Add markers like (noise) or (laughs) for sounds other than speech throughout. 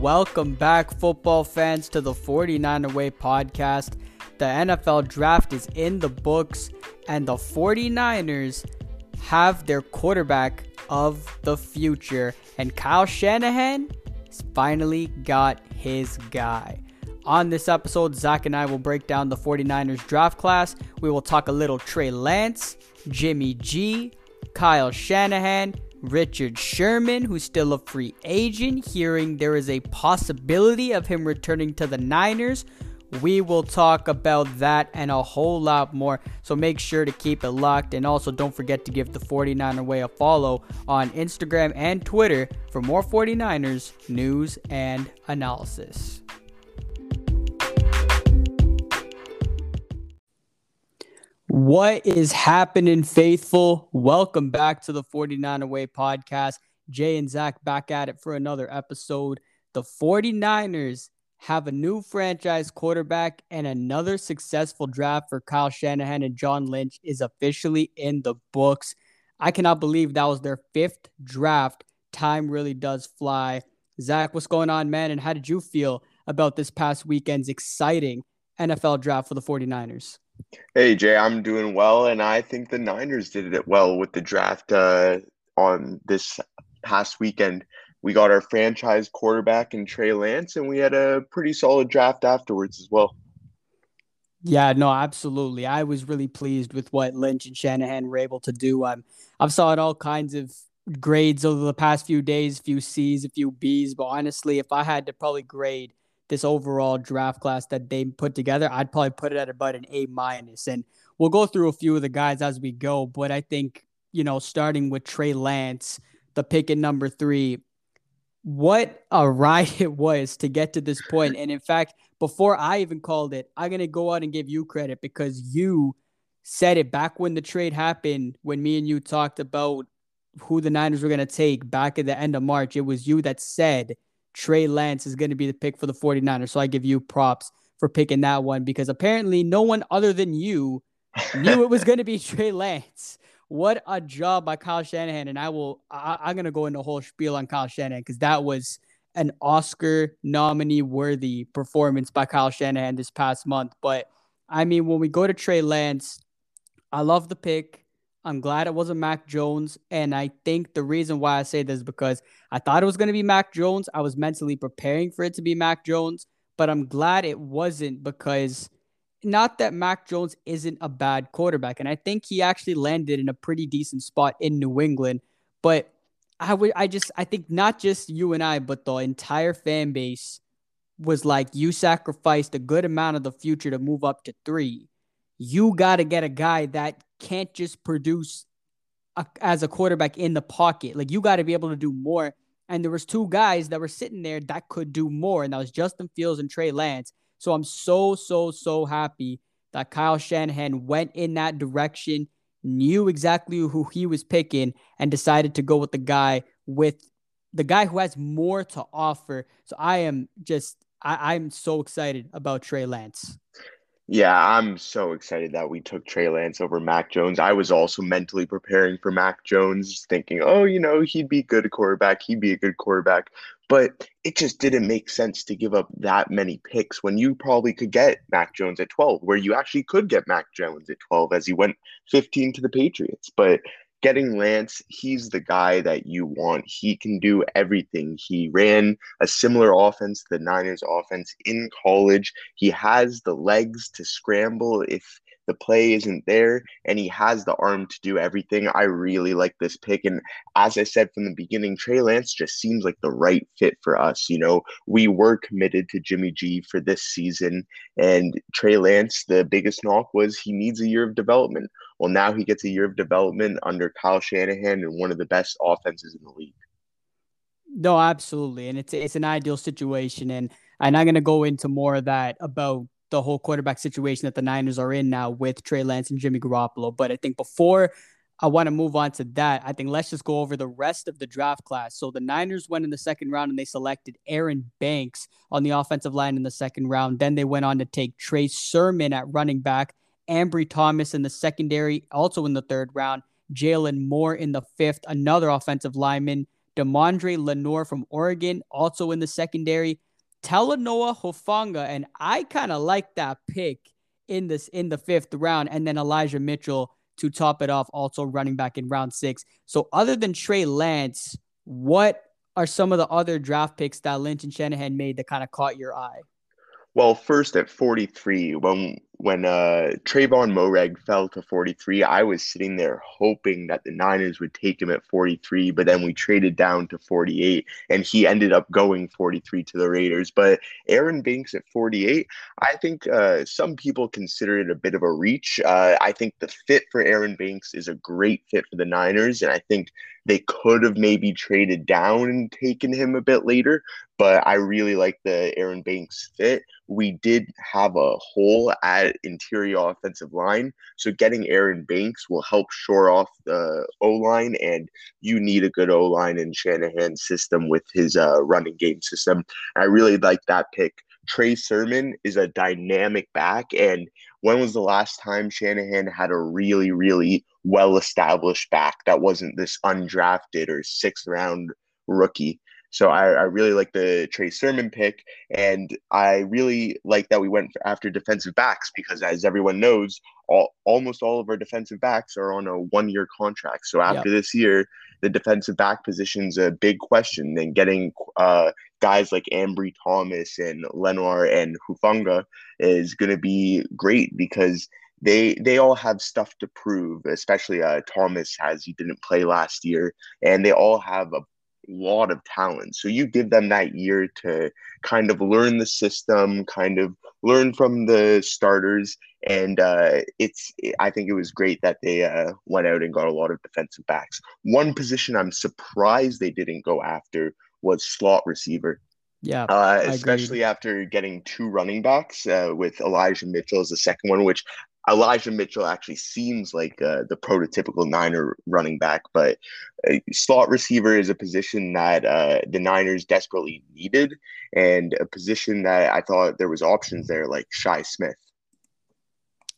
welcome back, football fans, to the 49er Way podcast. The NFL draft is in the books, and the 49ers have their quarterback of the future. And Kyle Shanahan finally got his guy. On this episode, Zach and I will break down the 49ers draft class. We will talk a little Trey Lance, Jimmy G, Kyle Shanahan, Richard Sherman, who's still a free agent, hearing there is a possibility of him returning to the Niners. We will talk about that and a whole lot more. So make sure to keep it locked. And also, don't forget to give the 49er Way a follow on Instagram and Twitter for more 49ers news and analysis. What is happening, faithful? Welcome back to the 49er Way podcast. Jay and Zach back at it for another episode. The 49ers have a new franchise quarterback and another successful draft for Kyle Shanahan and John Lynch is officially in the books. I cannot believe that was their fifth draft. Time really does fly. Zach, what's going on, man? And how did you feel about this past weekend's exciting NFL draft for the 49ers? Hey Jay, I'm doing well, and I think the Niners did it well with the draft uh, on this past weekend. We got our franchise quarterback in Trey Lance, and we had a pretty solid draft afterwards as well. Yeah, no, absolutely. I was really pleased with what Lynch and Shanahan were able to do. Um, I've saw all kinds of grades over the past few days, a few C's, a few B's, but honestly, if I had to probably grade this overall draft class that they put together, I'd probably put it at about an A minus. And we'll go through a few of the guys as we go, but I think you know, starting with Trey Lance, the pick at number three, what a (laughs) ride it was to get to this point. And in fact, before I even called it, I'm gonna go out and give you credit because you said it back when the trade happened, when me and you talked about who the Niners were gonna take back at the end of March. It was you that said Trey Lance is going to be the pick for the 49ers. So I give you props for picking that one because apparently no one other than you knew it was (laughs) going to be Trey Lance. What a job by Kyle Shanahan. And I will, I, am going to go into a whole spiel on Kyle Shanahan because that was an Oscar nominee worthy performance by Kyle Shanahan this past month. But I mean, when we go to Trey Lance, I love the pick. I'm glad it wasn't Mac Jones. And I think the reason why I say this is because I thought it was going to be Mac Jones. I was mentally preparing for it to be Mac Jones, but I'm glad it wasn't because not that Mac Jones isn't a bad quarterback. And I think he actually landed in a pretty decent spot in New England. But I would, I just, I think not just you and I, but the entire fan base was like, you sacrificed a good amount of the future to move up to three. You got to get a guy that can't just produce a, as a quarterback in the pocket. Like you got to be able to do more. And there was two guys that were sitting there that could do more, and that was Justin Fields and Trey Lance. So I'm so so so happy that Kyle Shanahan went in that direction, knew exactly who he was picking, and decided to go with the guy with the guy who has more to offer. So I am just I, I'm so excited about Trey Lance. Yeah, I'm so excited that we took Trey Lance over Mac Jones. I was also mentally preparing for Mac Jones, thinking, oh, you know, he'd be good quarterback. He'd be a good quarterback. But it just didn't make sense to give up that many picks when you probably could get Mac Jones at 12, where you actually could get Mac Jones at 12 as he went 15 to the Patriots. But getting Lance, he's the guy that you want. He can do everything. He ran a similar offense the Niners offense in college. He has the legs to scramble if the play isn't there, and he has the arm to do everything. I really like this pick. And as I said from the beginning, Trey Lance just seems like the right fit for us. You know, we were committed to Jimmy G for this season, and Trey Lance, the biggest knock was he needs a year of development. Well, now he gets a year of development under Kyle Shanahan and one of the best offenses in the league. No, absolutely, and it's it's an ideal situation, and I'm not gonna go into more of that about the whole quarterback situation that the Niners are in now with Trey Lance and Jimmy Garoppolo. But I think before I want to move on to that, I think let's just go over the rest of the draft class. So the Niners went in the second round and they selected Aaron Banks on the offensive line in the second round. Then they went on to take Trey Sermon at running back, Ambry Thomas in the secondary, also in the third round, Jaylon Moore in the fifth, another offensive lineman. Deommodore Lenoir from Oregon, also in the secondary. Talanoa Hufanga, and I kind of like that pick in this in the fifth round, and then Elijah Mitchell to top it off, also running back in round six. So other than Trey Lance, what are some of the other draft picks that Lynch and Shanahan made that kind of caught your eye? Well, first at 43, when when uh Trevon Moehrig fell to 43, I was sitting there hoping that the Niners would take him at 43, but then we traded down to 48 and he ended up going 43 to the Raiders. But Aaron Banks at 48, I think uh, some people consider it a bit of a reach. Uh, I think the fit for Aaron Banks is a great fit for the Niners, and I think they could have maybe traded down and taken him a bit later, but I really like the Aaron Banks fit. We did have a hole at interior offensive line, so getting Aaron Banks will help shore off the O line, and you need a good O line in Shanahan's system with his uh, running game system. I really like that pick. Trey Sermon is a dynamic back, and when was the last time Shanahan had a really, really well established back that wasn't this undrafted or sixth round rookie? So I, I really like the Trey Sermon pick, and I really like that we went after defensive backs because, as everyone knows, all, almost all of our defensive backs are on a one-year contract. So after this year, the defensive back position's a big question, and getting uh, guys like Ambry Thomas and Lenoir and Hufanga is going to be great because they they all have stuff to prove especially uh, thomas as he didn't play last year and they all have a lot of talent. So you give them that year to kind of learn the system, kind of learn from the starters. And uh, it's, I think it was great that they uh, went out and got a lot of defensive backs. One position I'm surprised they didn't go after was slot receiver. Yeah, uh, especially after getting two running backs uh, with Elijah Mitchell as the second one, which Elijah Mitchell actually seems like uh, the prototypical Niner running back, but uh, slot receiver is a position that uh, the Niners desperately needed, and a position that I thought there was options there, like Shi Smith.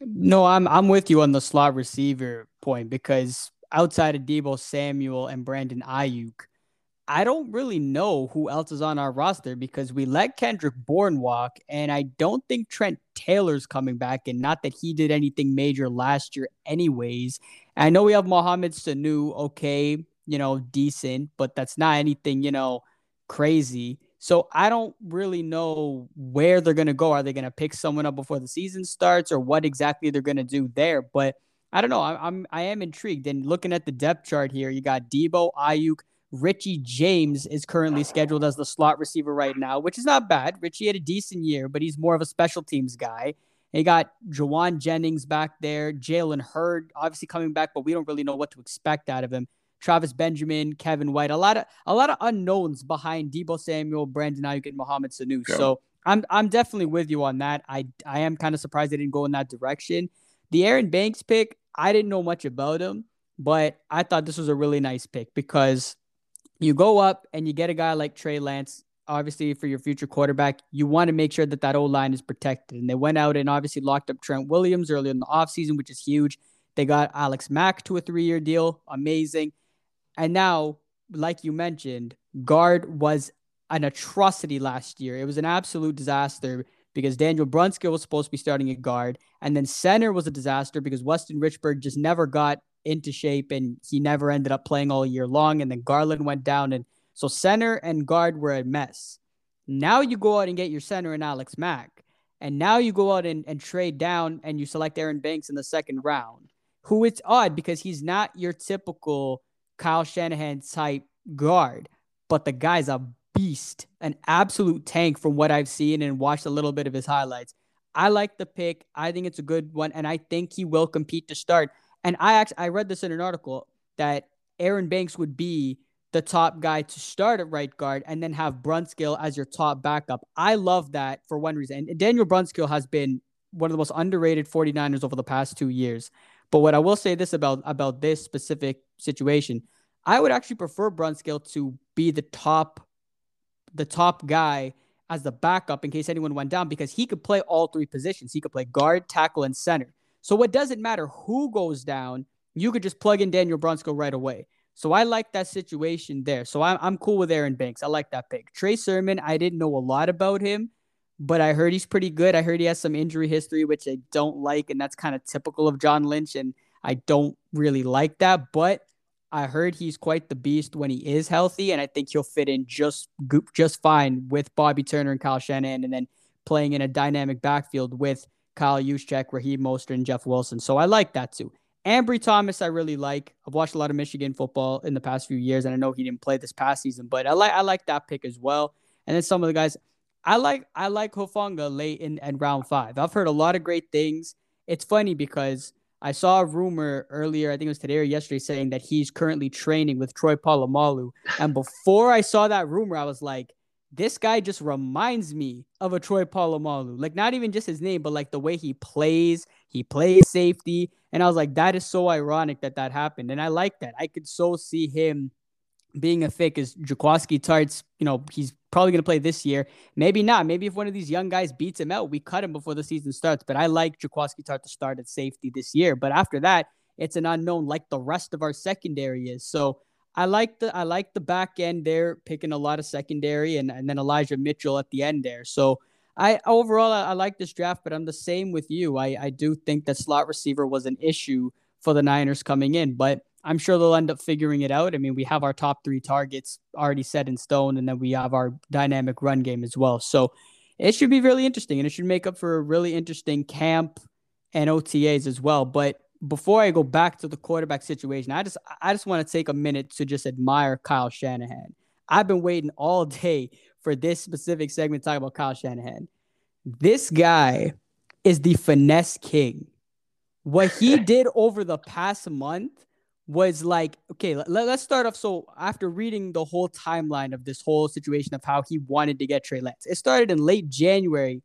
No, I'm I'm with you on the slot receiver point because outside of Deebo Samuel and Brandon Aiyuk, I don't really know who else is on our roster because we let Kendrick Bourne walk, and I don't think Trent Taylor's coming back. And not that he did anything major last year, anyways. And I know we have Mohamed Sanu, okay, you know, decent, but that's not anything, you know, crazy. So I don't really know where they're gonna go. Are they gonna pick someone up before the season starts, or what exactly they're gonna do there? But I don't know. I, I'm I am intrigued. And looking at the depth chart here, you got Deebo, Aiyuk, Richie James is currently scheduled as the slot receiver right now, which is not bad. Richie had a decent year, but he's more of a special teams guy. You got Jauan Jennings back there, Jalen Hurd obviously coming back, but we don't really know what to expect out of him. Travis Benjamin, Kevin White, a lot of a lot of unknowns behind Deebo Samuel, Brandon Aiyuk, and Mohamed Sanu. Yeah. So I'm I'm definitely with you on that. I I am kind of surprised they didn't go in that direction. The Aaron Banks pick, I didn't know much about him, but I thought this was a really nice pick because you go up and you get a guy like Trey Lance, obviously for your future quarterback, you want to make sure that that O line is protected. And they went out and obviously locked up Trent Williams early in the offseason, which is huge. They got Alex Mack to a three year deal. Amazing. And now, like you mentioned, guard was an atrocity last year. It was an absolute disaster because Daniel Brunskill was supposed to be starting at guard. And then center was a disaster because Weston Richburg just never got into shape and he never ended up playing all year long. And then Garland went down. And so center and guard were a mess. Now you go out and get your center and Alex Mack. And now you go out and, and trade down and you select Aaron Banks in the second round, who it's odd because he's not your typical Kyle Shanahan type guard, but the guy's a beast, an absolute tank from what I've seen and watched a little bit of his highlights. I like the pick. I think it's a good one, and I think he will compete to start. And I actually I read this in an article that Aaron Banks would be the top guy to start at right guard and then have Brunskill as your top backup. I love that for one reason. And Daniel Brunskill has been one of the most underrated 49ers over the past two years. But what I will say this about about this specific situation, I would actually prefer Brunskill to be the top the top guy as the backup in case anyone went down because he could play all three positions. He could play guard, tackle, and center. So it doesn't matter who goes down, you could just plug in Daniel Brunskill right away. So I like that situation there. So I'm, I'm cool with Aaron Banks. I like that pick. Trey Sermon, I didn't know a lot about him, but I heard he's pretty good. I heard he has some injury history, which I don't like. And that's kind of typical of John Lynch. And I don't really like that. But I heard he's quite the beast when he is healthy. And I think he'll fit in just, just fine with Bobby Turner and Kyle Shanahan. And then playing in a dynamic backfield with Kyle Juszczyk, Raheem Mostert, and Jeff Wilson. So I like that too. Ambry Thomas, I really like. I've watched a lot of Michigan football in the past few years, and I know he didn't play this past season, but I like I like that pick as well. And then some of the guys, I like I like Hufanga late in, in round five. I've heard a lot of great things. It's funny because I saw a rumor earlier, I think it was today or yesterday, saying that he's currently training with Troy Polamalu. And before I saw that rumor, I was like, this guy just reminds me of a Troy Polamalu. Like not even just his name, but like the way he plays. He plays safety, and I was like, that is so ironic that that happened, and I like that. I could so see him being a fit because Jaquiski Tartt's, you know, he's probably going to play this year. Maybe not. Maybe if one of these young guys beats him out, we cut him before the season starts. But I like Jaquiski Tartt to start at safety this year. But after that, it's an unknown, like the rest of our secondary is. So I like the I like the back end there, picking a lot of secondary, and, and then Elijah Mitchell at the end there. So I overall I, I, like this draft, but I'm the same with you. I, I do think that slot receiver was an issue for the Niners coming in, but I'm sure they'll end up figuring it out. I mean, we have our top three targets already set in stone, and then we have our dynamic run game as well. So it should be really interesting, and it should make up for a really interesting camp and OTAs as well. But before I go back to the quarterback situation, I just I just want to take a minute to just admire Kyle Shanahan. I've been waiting all day for this specific segment to talk about Kyle Shanahan. This guy is the finesse king. What he (laughs) did over the past month was like, okay, let, us start off. So, after reading the whole timeline of this whole situation of how he wanted to get Trey Lance, it started in late January.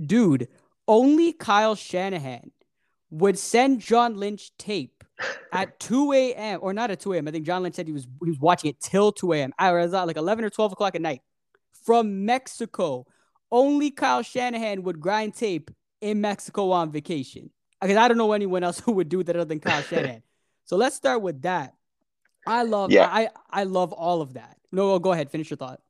Dude, only Kyle Shanahan would send John Lynch tape at (laughs) 2 a.m. or not at 2 a.m. I think John Lynch said he was he was watching it till 2 a.m. I was like 11 or 12 o'clock at night from Mexico. Only Kyle Shanahan would grind tape in Mexico on vacation. Because I don't know anyone else (laughs) who would do that other than Kyle (laughs) Shanahan. So let's start with that. I love yeah. I I love all of that. No, go ahead, finish your thought.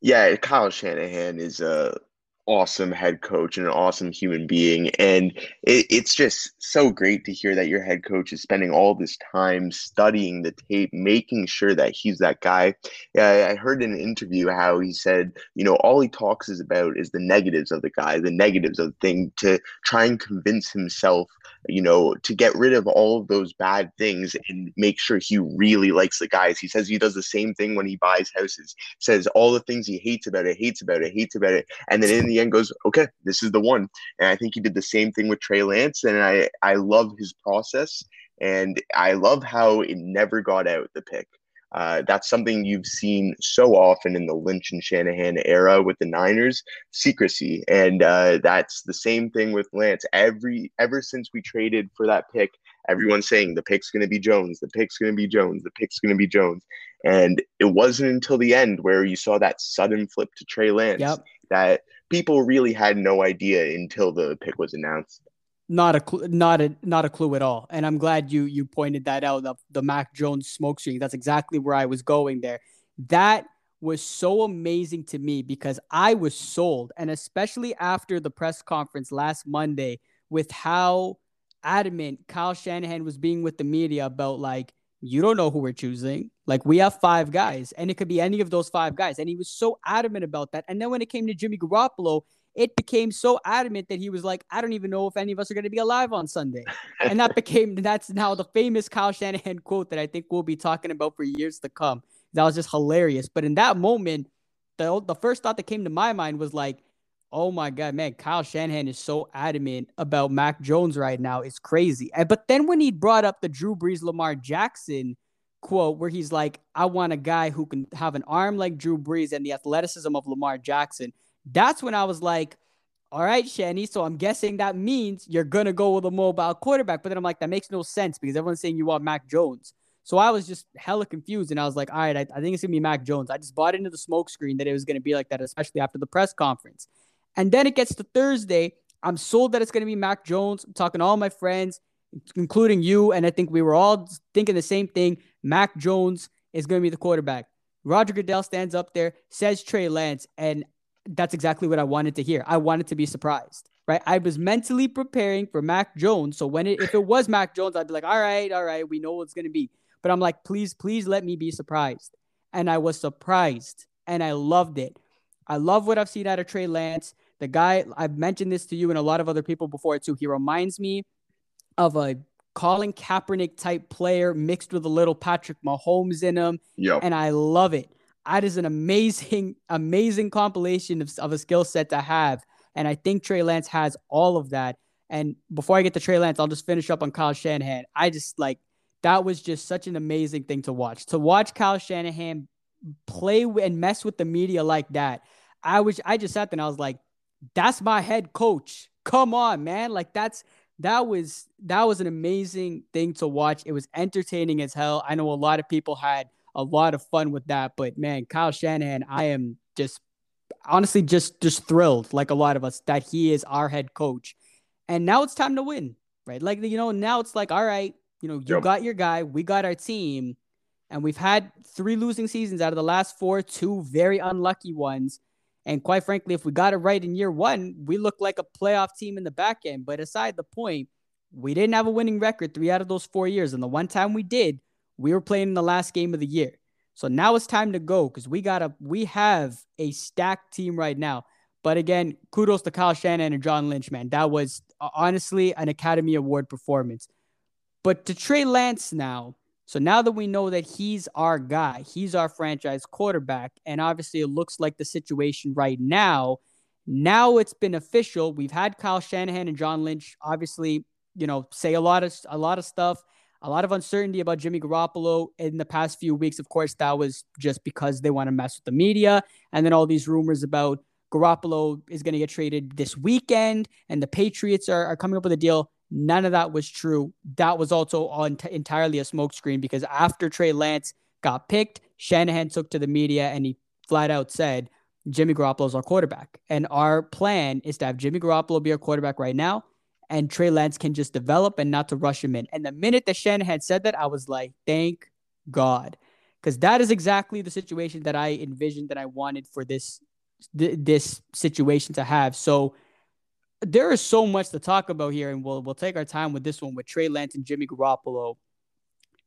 Yeah, Kyle Shanahan is a awesome head coach and an awesome human being. And it, it's just so great to hear that your head coach is spending all this time studying the tape, making sure that he's that guy. Yeah, I heard in an interview how he said, you know, all he talks is about is the negatives of the guy, the negatives of the thing to try and convince himself, you know, to get rid of all of those bad things and make sure he really likes the guys. He says he does the same thing when he buys houses, says all the things he hates about it, hates about it, hates about it. And then in the end goes, okay, this is the one. And I think he did the same thing with Trey Lance. And I, I love his process. And I love how it never got out the pick. Uh, that's something you've seen so often in the Lynch and Shanahan era with the Niners secrecy, and uh, that's the same thing with Lance. Every ever since we traded for that pick, everyone's saying the pick's going to be Jones, the pick's going to be Jones, the pick's going to be Jones, and it wasn't until the end where you saw that sudden flip to Trey Lance yep. that people really had no idea until the pick was announced. Not a clue, not a not a clue at all. And I'm glad you you pointed that out. The, the Mac Jones smoke screen. That's exactly where I was going there. That was so amazing to me because I was sold, and especially after the press conference last Monday with how adamant Kyle Shanahan was being with the media about like you don't know who we're choosing. Like we have five guys, and it could be any of those five guys. And he was so adamant about that. And then when it came to Jimmy Garoppolo, it became so adamant that he was like, I don't even know if any of us are going to be alive on Sunday. (laughs) and that became that's now the famous Kyle Shanahan quote that I think we'll be talking about for years to come. That was just hilarious. But in that moment, the the first thought that came to my mind was like, oh my god, man, Kyle Shanahan is so adamant about Mac Jones right now. It's crazy. But then when he brought up the Drew Brees Lamar Jackson quote where he's like, I want a guy who can have an arm like Drew Brees and the athleticism of Lamar Jackson. That's when I was like, all right, Shanny. So I'm guessing that means you're gonna go with a mobile quarterback. But then I'm like, that makes no sense because everyone's saying you want Mac Jones. So I was just hella confused, and I was like, all right, I, I think it's gonna be Mac Jones. I just bought into the smokescreen that it was gonna be like that, especially after the press conference. And then it gets to Thursday. I'm sold that it's gonna be Mac Jones. I'm talking to all my friends. including you, and I think we were all thinking the same thing. Mac Jones is going to be the quarterback. Roger Goodell stands up there, says Trey Lance, and that's exactly what I wanted to hear. I wanted to be surprised, right? I was mentally preparing for Mac Jones. So when it, if it was Mac Jones, I'd be like, all right, all right, we know what's going to be. But I'm like, please, please let me be surprised. And I was surprised and I loved it. I love what I've seen out of Trey Lance. The guy, I've mentioned this to you and a lot of other people before too. He reminds me of a Colin Kaepernick type player mixed with a little Patrick Mahomes in him. Yep. And I love it. That is an amazing, (laughs) amazing compilation of, of a skill set to have. And I think Trey Lance has all of that. And before I get to Trey Lance, I'll just finish up on Kyle Shanahan. I just like that was just such an amazing thing to watch. To watch Kyle Shanahan play and mess with the media like that. I was I just sat there and I was like, that's my head coach. Come on, man. Like that's that was that was an amazing thing to watch. It was entertaining as hell. I know a lot of people had a lot of fun with that, but man, Kyle Shanahan, I am just honestly just just thrilled like a lot of us that he is our head coach. And now it's time to win, right? Like you know, now it's like all right, you know, you yep. got your guy, we got our team, and we've had three losing seasons out of the last four, two very unlucky ones. And quite frankly, if we got it right in year one, we look like a playoff team in the back end. But aside the point, we didn't have a winning record three out of those four years. And the one time we did, we were playing in the last game of the year. So now it's time to go because we got a we have a stacked team right now. But again, kudos to Kyle Shanahan and John Lynch, man. That was honestly an Academy Award performance. But to Trey Lance now, so now that we know that he's our guy, he's our franchise quarterback, and obviously it looks like the situation right now. Now it's been official. We've had Kyle Shanahan and John Lynch obviously, you know, say a lot of a lot of stuff, a lot of uncertainty about Jimmy Garoppolo in the past few weeks. Of course, that was just because they want to mess with the media, and then all these rumors about Garoppolo is going to get traded this weekend, and the Patriots are, are coming up with a deal. None of that was true. That was also on t- entirely a smokescreen because after Trey Lance got picked, Shanahan took to the media and he flat out said, Jimmy Garoppolo is our quarterback. And our plan is to have Jimmy Garoppolo be our quarterback right now. And Trey Lance can just develop and not to rush him in. And the minute that Shanahan said that, I was like, thank God. Because that is exactly the situation that I envisioned that I wanted for this th- this situation to have. So there is so much to talk about here, and we'll we'll take our time with this one with Trey Lance and Jimmy Garoppolo.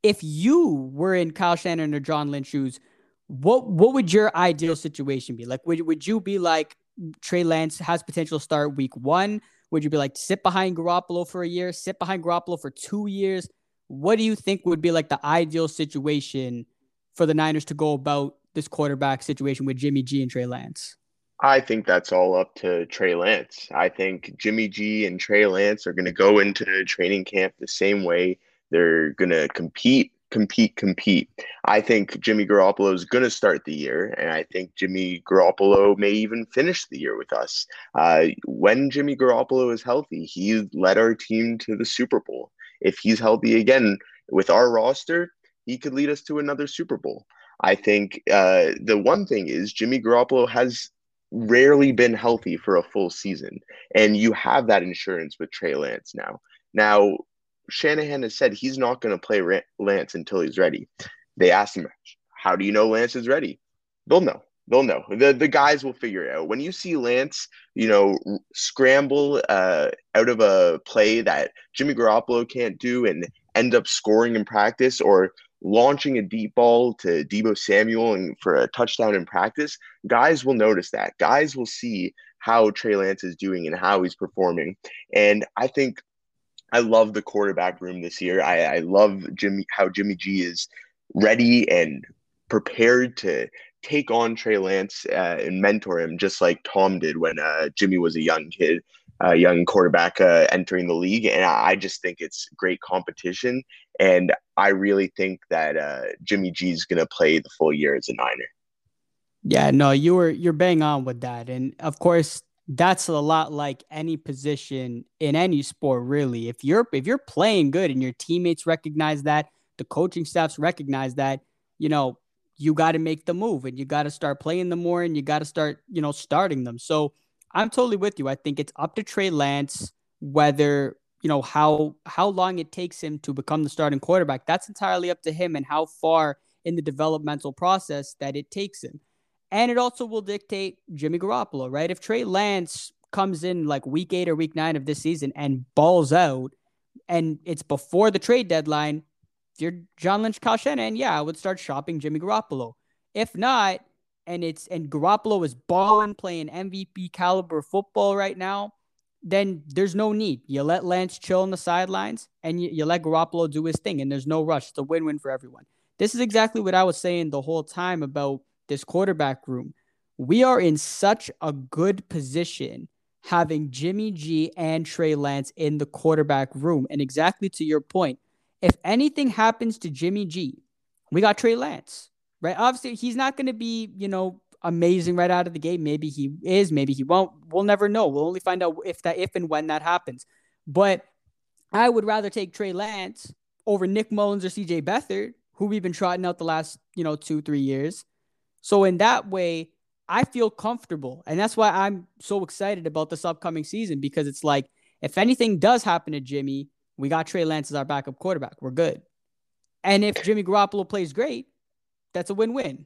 If you were in Kyle Shanahan or John Lynch shoes, what what would your ideal situation be? Like, would would you be like Trey Lance has potential start week one? Would you be like sit behind Garoppolo for a year, sit behind Garoppolo for two years? What do you think would be like the ideal situation for the Niners to go about this quarterback situation with Jimmy G and Trey Lance? I think that's all up to Trey Lance. I think Jimmy G and Trey Lance are going to go into training camp the same way. They're going to compete, compete, compete. I think Jimmy Garoppolo is going to start the year, and I think Jimmy Garoppolo may even finish the year with us. Uh, when Jimmy Garoppolo is healthy, he led our team to the Super Bowl. If he's healthy again with our roster, he could lead us to another Super Bowl. I think uh, the one thing is Jimmy Garoppolo has rarely been healthy for a full season. And you have that insurance with Trey Lance now. Now, Shanahan has said he's not going to play Lance until he's ready. They asked him, How do you know Lance is ready? They'll know. They'll know. The, the guys will figure it out. When you see Lance, you know, scramble uh, out of a play that Jimmy Garoppolo can't do and end up scoring in practice or launching a deep ball to Deebo Samuel and for a touchdown in practice, guys will notice that. Guys will see how Trey Lance is doing and how he's performing. And I think I love the quarterback room this year. I, I love Jimmy how Jimmy G is ready and prepared to take on Trey Lance uh, and mentor him, just like Tom did when uh, Jimmy was a young kid uh, young quarterback uh, entering the league. And I just think it's great competition. And I really think that uh, Jimmy G is going to play the full year as a Niner. Yeah, no, you were you're bang on with that, and of course that's a lot like any position in any sport. Really, if you're if you're playing good and your teammates recognize that, the coaching staffs recognize that, you know, you got to make the move and you got to start playing them more and you got to start, you know, starting them. So I'm totally with you. I think it's up to Trey Lance whether you know how how long it takes him to become the starting quarterback. That's entirely up to him and how far in the developmental process that it takes him. And it also will dictate Jimmy Garoppolo, right? If Trey Lance comes in like week eight or week nine of this season and balls out, and it's before the trade deadline, if you're John Lynch, Kyle Shanahan, yeah, I would start shopping Jimmy Garoppolo. If not, and it's and Garoppolo is balling, playing MVP caliber football right now, then there's no need. You let Lance chill on the sidelines and you, you let Garoppolo do his thing, and there's no rush. It's a win win for everyone. This is exactly what I was saying the whole time about this quarterback room. We are in such a good position having Jimmy G and Trey Lance in the quarterback room. And exactly to your point, if anything happens to Jimmy G, we got Trey Lance, right? Obviously, he's not going to be, you know, amazing right out of the gate. Maybe he is, maybe he won't. We'll never know. We'll only find out if that, if and when that happens. But I would rather take Trey Lance over Nick Mullens or CJ Beathard, who we've been trotting out the last, you know, two, three years. So in that way, I feel comfortable. And that's why I'm so excited about this upcoming season because it's like, if anything does happen to Jimmy, we got Trey Lance as our backup quarterback. We're good. And if Jimmy Garoppolo plays great, that's a win win.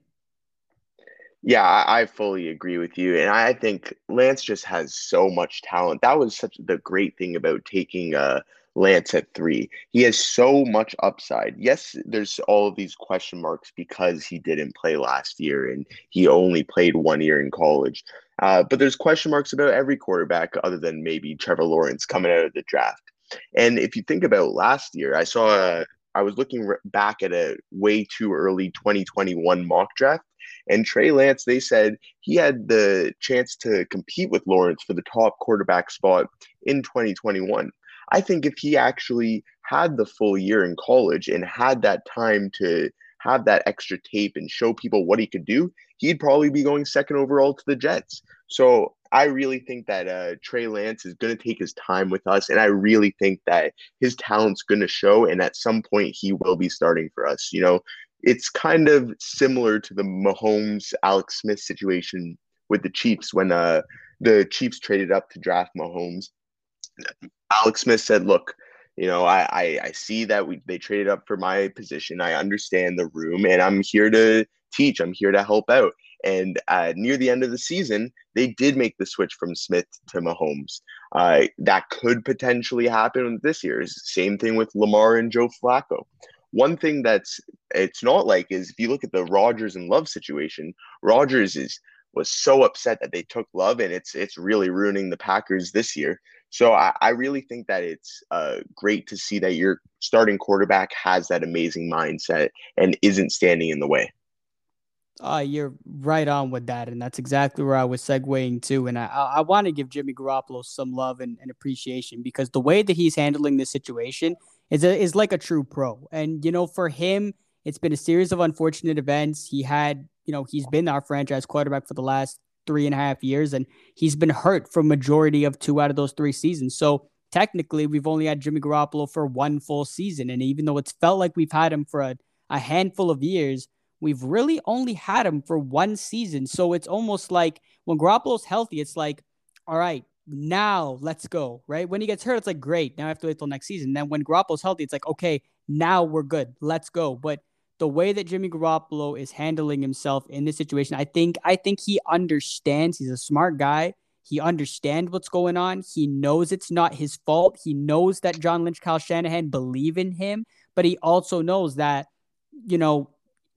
Yeah, I, I fully agree with you. And I think Lance just has so much talent. That was such the great thing about taking uh Lance at three. He has so much upside. Yes, there's all of these question marks because he didn't play last year and he only played one year in college. Uh, but there's question marks about every quarterback other than maybe Trevor Lawrence coming out of the draft. And if you think about last year, I saw a, I was looking back at a way too early 2021 mock draft. And Trey Lance, they said he had the chance to compete with Lawrence for the top quarterback spot in 2021. I think if he actually had the full year in college and had that time to have that extra tape and show people what he could do, he'd probably be going second overall to the Jets. So I really think that uh, Trey Lance is going to take his time with us, and I really think that his talent's going to show, and at some point he will be starting for us. You know, it's kind of similar to the Mahomes Alex Smith situation with the Chiefs when uh, the Chiefs traded up to draft Mahomes Alex Smith said, "Look, you know, I, I, I see that we they traded up for my position. I understand the room, and I'm here to teach. I'm here to help out." And uh, near the end of the season, they did make the switch from Smith to Mahomes. Uh, that could potentially happen this year. Same thing with Lamar and Joe Flacco. One thing that's it's not like is if you look at the Rodgers and Love situation, Rodgers is was so upset that they took Love, and it's it's really ruining the Packers this year. So I, I really think that it's uh, great to see that your starting quarterback has that amazing mindset and isn't standing in the way. Uh, you're right on with that, and that's exactly where I was segueing to. And I, I want to give Jimmy Garoppolo some love and, and appreciation because the way that he's handling this situation is a, is like a true pro. And you know, for him, it's been a series of unfortunate events. He had, you know, he's been our franchise quarterback for the last three and a half years, and he's been hurt for majority of two out of those three seasons. So technically, we've only had Jimmy Garoppolo for one full season, and even though it's felt like we've had him for a, a handful of years, we've really only had him for one season. So it's almost like when Garoppolo's healthy, it's like, all right, now let's go. Right when he gets hurt, it's like great. Now I have to wait till next season. then when Garoppolo's healthy, it's like okay, now we're good. Let's go. But the way that Jimmy Garoppolo is handling himself in this situation, I think I think he understands. He's a smart guy. He understands what's going on. He knows it's not his fault. He knows that John Lynch, Kyle Shanahan believe in him, but he also knows that you know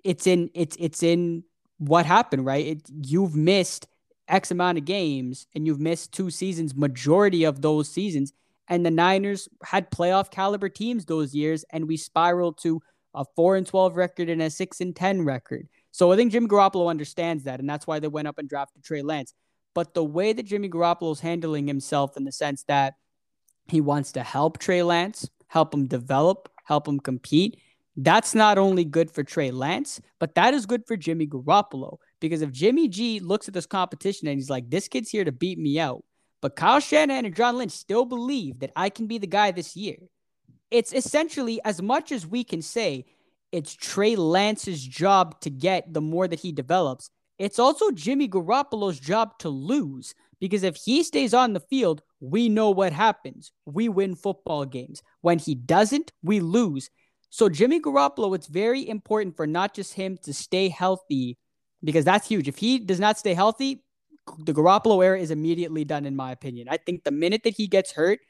it's in it's it's in what happened, right? It, you've missed X amount of games and you've missed two seasons, majority of those seasons. And the Niners had playoff caliber teams those years, and we spiraled to a four and twelve record and a six and ten record. So I think Jimmy Garoppolo understands that, and that's why they went up and drafted Trey Lance. But the way that Jimmy Garoppolo is handling himself in the sense that he wants to help Trey Lance, help him develop, help him compete. That's not only good for Trey Lance, but that is good for Jimmy Garoppolo. Because if Jimmy G looks at this competition and he's like, this kid's here to beat me out, but Kyle Shanahan and John Lynch still believe that I can be the guy this year, it's essentially as much as we can say it's Trey Lance's job to get the more that he develops. It's also Jimmy Garoppolo's job to lose Because if he stays on the field, we know what happens. We win football games. When he doesn't, we lose. So Jimmy Garoppolo, it's very important for not just him to stay healthy, because that's huge. If he does not stay healthy, the Garoppolo era is immediately done, in my opinion. I think the minute that he gets hurt,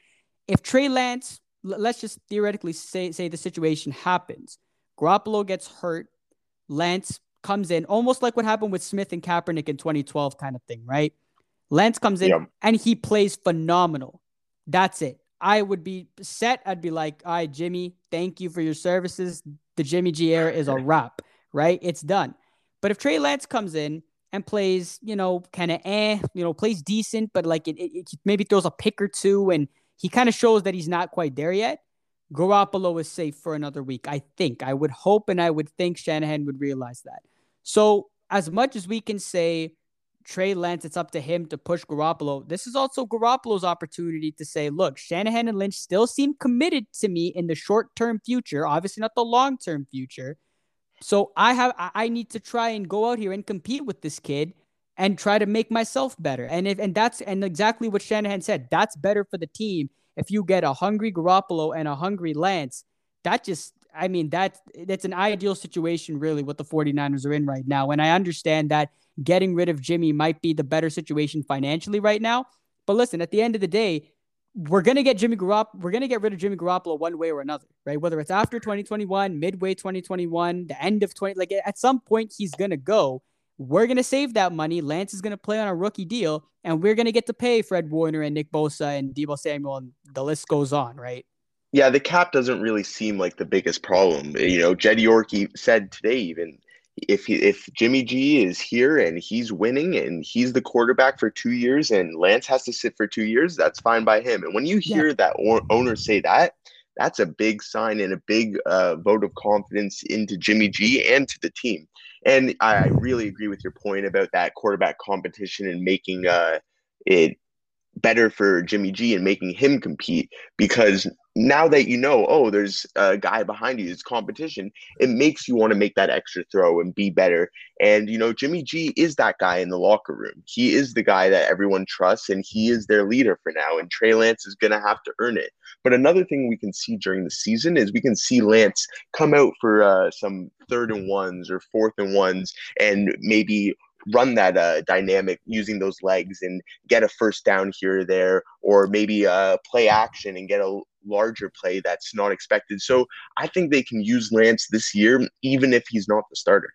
if Trey Lance, let's just theoretically say say the situation happens, Garoppolo gets hurt, Lance comes in, almost like what happened with Smith and Kaepernick in 2012, kind of thing, right? Lance comes in and he plays phenomenal. That's it. I would be set. I'd be like, all right, Jimmy, thank you for your services. The Jimmy G era is a wrap, right? It's done. But if Trey Lance comes in and plays, you know, kind of eh, you know, plays decent, but like it, it, it maybe throws a pick or two and he kind of shows that he's not quite there yet. Garoppolo is safe for another week. I think. I would hope and I would think Shanahan would realize that. So, as much as we can say Trey Lance, it's up to him to push Garoppolo, this is also Garoppolo's opportunity to say, look, Shanahan and Lynch still seem committed to me in the short term future, obviously not the long term future. So I have I need to try and go out here and compete with this kid and try to make myself better. And if and that's and exactly what Shanahan said, that's better for the team if you get a hungry Garoppolo and a hungry Lance. That just I mean that that's an ideal situation really what the 49ers are in right now. And I understand that getting rid of Jimmy might be the better situation financially right now. But listen, at the end of the day, we're gonna get Jimmy Garoppolo. We're gonna get rid of Jimmy Garoppolo one way or another, right? Whether it's after 2021, midway 2021, the end of 20, like at some point he's gonna go. We're gonna save that money. Lance is gonna play on a rookie deal, and we're gonna get to pay Fred Warner and Nick Bosa and Deebo Samuel, and the list goes on, right? Yeah, the cap doesn't really seem like the biggest problem. You know, Jed York said today even if he, if Jimmy G is here and he's winning and he's the quarterback for two years and Lance has to sit for two years, that's fine by him. And when you hear yeah. that or, owner say that, that's a big sign and a big uh, vote of confidence into Jimmy G and to the team. And I really agree with your point about that quarterback competition and making uh, it better for Jimmy G and making him compete because now that you know, oh, there's a guy behind you, it's competition, it makes you want to make that extra throw and be better. And, you know, Jimmy G is that guy in the locker room. He is the guy that everyone trusts and he is their leader for now. And Trey Lance is going to have to earn it. But another thing we can see during the season is we can see Lance come out for uh, some third and ones or fourth and ones and maybe run that uh, dynamic using those legs and get a first down here or there, or maybe uh, play action and get a larger play that's not expected. So I think they can use Lance this year, even if he's not the starter.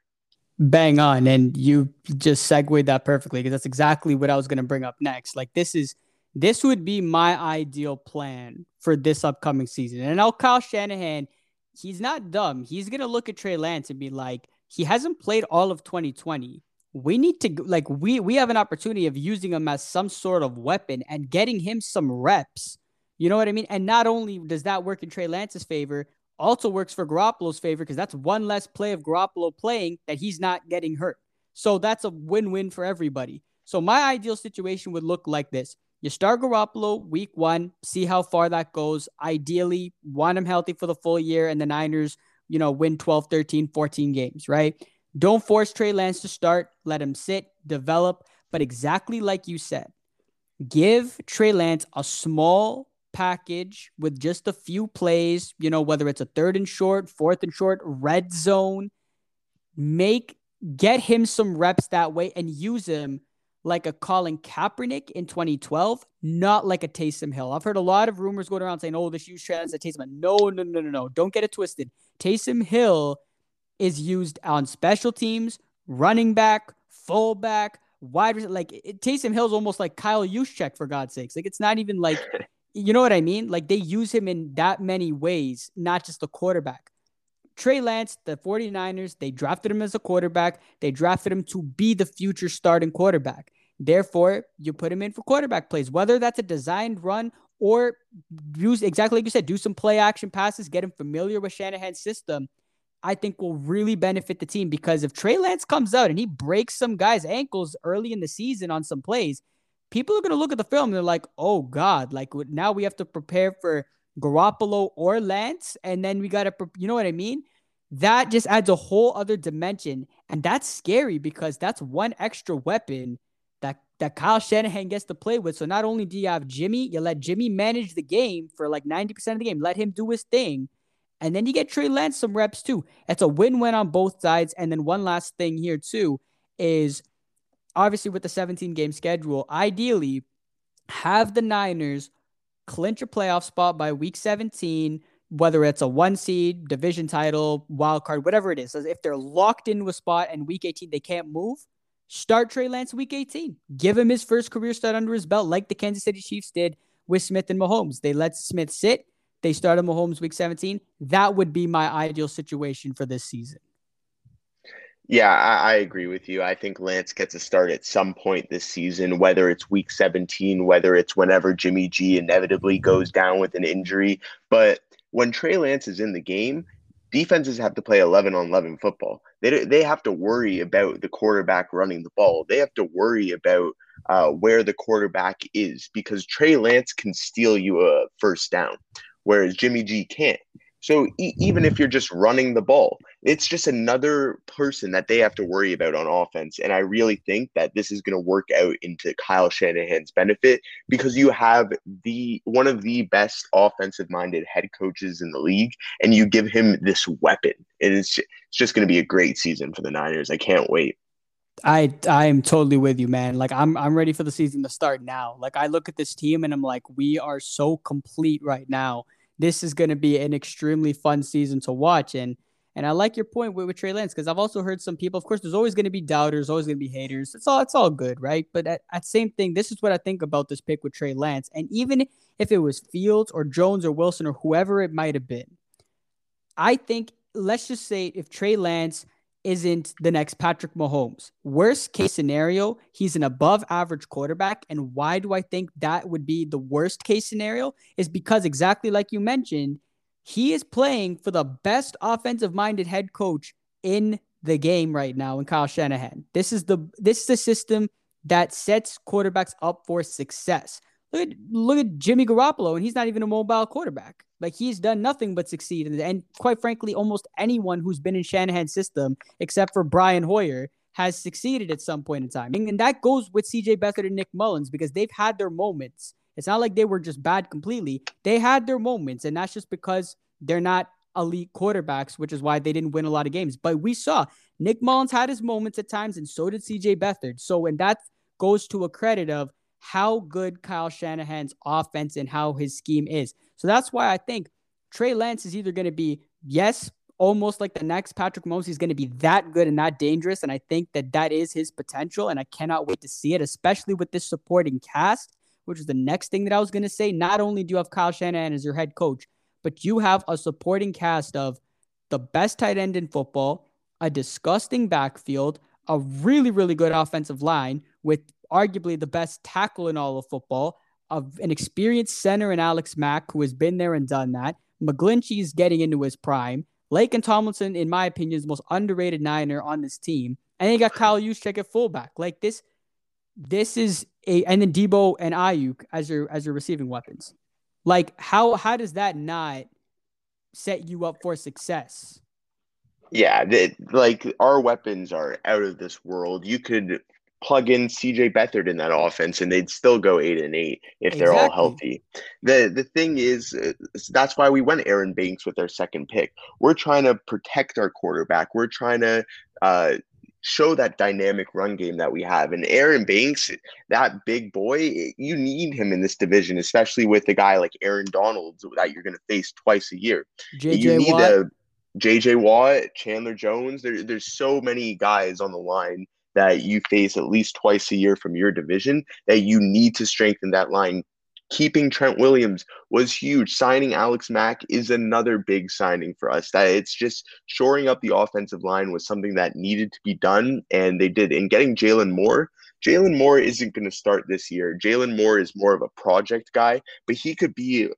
Bang on. And you just segued that perfectly because that's exactly what I was going to bring up next. Like, this is. This would be my ideal plan for this upcoming season. And I'll Kyle Shanahan, he's not dumb. He's going to look at Trey Lance and be like, he hasn't played all of 2020 we need to like we we have an opportunity of using him as some sort of weapon and getting him some reps. You know what I mean? And not only does that work in Trey Lance's favor, also works for Garoppolo's favor because that's one less play of Garoppolo playing that he's not getting hurt. So that's a win-win for everybody. So my ideal situation would look like this. You start Garoppolo week one, see how far that goes. Ideally, want him healthy for the full year, and the Niners, you know, win 12, 13, 14 games, right? Don't force Trey Lance to start. Let him sit, develop. But exactly like you said, give Trey Lance a small package with just a few plays, you know, whether it's a third and short, fourth and short, red zone. Make get him some reps that way and use him like a Colin Kaepernick in 2012, not like a Taysom Hill. I've heard a lot of rumors going around saying, oh, this use Trey Lance at Taysom. No, no, no, no, no. Don't get it twisted. Taysom Hill is used on special teams, running back, fullback, wide receiver. Like it, Taysom Hill's almost like Kyle Juszczyk for God's sakes. Like it's not even like, (laughs) you know what I mean? Like they use him in that many ways, not just the quarterback. Trey Lance, the 49ers, they drafted him as a quarterback. They drafted him to be the future starting quarterback. Therefore, you put him in for quarterback plays, whether that's a designed run or use exactly like you said, do some play action passes, get him familiar with Shanahan's system I think will really benefit the team because if Trey Lance comes out and he breaks some guy's ankles early in the season on some plays, people are going to look at the film and they're like, oh God, like now we have to prepare for Garoppolo or Lance. And then we got to, you know what I mean? That just adds a whole other dimension. And that's scary because that's one extra weapon that that Kyle Shanahan gets to play with. So not only do you have Jimmy, you let Jimmy manage the game for like 90% of the game, let him do his thing. And then you get Trey Lance some reps too. It's a win-win on both sides. And then one last thing here too is obviously with the 17 game schedule, ideally have the Niners clinch a playoff spot by week 17, whether it's a one seed, division title, wild card, whatever it is. If they're locked into a spot and week 18 they can't move, start Trey Lance week 18. Give him his first career start under his belt, like the Kansas City Chiefs did with Smith and Mahomes. They let Smith sit. They started Mahomes week 17. That would be my ideal situation for this season. Yeah, I, I, agree with you. I think Lance gets a start at some point this season, whether it's week 17, whether it's whenever Jimmy G inevitably goes down with an injury. But when Trey Lance is in the game, defenses have to play 11 on 11 football. They, they have to worry about the quarterback running the ball. They have to worry about uh, where the quarterback is because Trey Lance can steal you a first down, whereas Jimmy G can't. So e- even if you're just running the ball, it's just another person that they have to worry about on offense. And I really think that this is going to work out into Kyle Shanahan's benefit because you have the one of the best offensive minded head coaches in the league, and you give him this weapon. And it's it's just going to be a great season for the Niners. I can't wait. I I am totally with you, man. Like I'm I'm ready for the season to start now. Like I look at this team and I'm like, we are so complete right now this is going to be an extremely fun season to watch. And and I like your point with, with Trey Lance because I've also heard some people. Of course, there's always going to be doubters, always going to be haters. It's all it's all good, right? But at, at same thing, this is what I think about this pick with Trey Lance. And even if it was Fields or Jones or Wilson or whoever it might have been, I think let's just say if Trey Lance isn't the next Patrick Mahomes. Worst case scenario, he's an above average quarterback. And why do I think that would be the worst case scenario? Is because exactly like you mentioned, he is playing for the best offensive minded head coach in the game right now in Kyle Shanahan. This is the this is the system that sets quarterbacks up for success. Look at look at Jimmy Garoppolo, and he's not even a mobile quarterback. Like he's done nothing but succeed. And, quite frankly, almost anyone who's been in Shanahan's system, except for Brian Hoyer, has succeeded at some point in time. And, and that goes with CJ Beathard and Nick Mullens because they've had their moments. It's not like they were just bad completely. They had their moments, and that's just because they're not elite quarterbacks, which is why they didn't win a lot of games. But we saw Nick Mullens had his moments at times, and so did CJ Beathard. So, and that goes to a credit of how good Kyle Shanahan's offense and how his scheme is. So that's why I think Trey Lance is either going to be, yes, almost like the next Patrick Mahomes. He's going to be that good and that dangerous. And I think that that is his potential. And I cannot wait to see it, especially with this supporting cast, which is the next thing that I was going to say. Not only do you have Kyle Shanahan as your head coach, but you have a supporting cast of the best tight end in football, a disgusting backfield, a really, really good offensive line with arguably the best tackle in all of football, of an experienced center in Alex Mack, who has been there and done that. McGlinchey's getting into his prime. Laken Tomlinson, in my opinion, is the most underrated Niner on this team. And you got Kyle Juszczyk at fullback. Like this, this is a and then Deebo and Aiyuk as your as your receiving weapons. Like how how does that not set you up for success? Yeah, the, like our weapons are out of this world. You could plug in CJ Beathard in that offense and they'd still go eight and eight if they're all healthy. The the thing is that's why we went Aaron Banks with our second pick. We're trying to protect our quarterback. We're trying to uh, show that dynamic run game that we have. And Aaron Banks, that big boy, you need him in this division, especially with a guy like Aaron Donald that you're going to face twice a year. JJ you need Watt. a JJ Watt, Chandler Jones. There, there's so many guys on the line that you face at least twice a year from your division that you need to strengthen that line. Keeping Trent Williams was huge. Signing Alex Mack is another big signing for us. That it's just shoring up the offensive line was something that needed to be done, and they did. And getting Jaylon Moore, Jaylon Moore isn't going to start this year. Jaylon Moore is more of a project guy, but he could be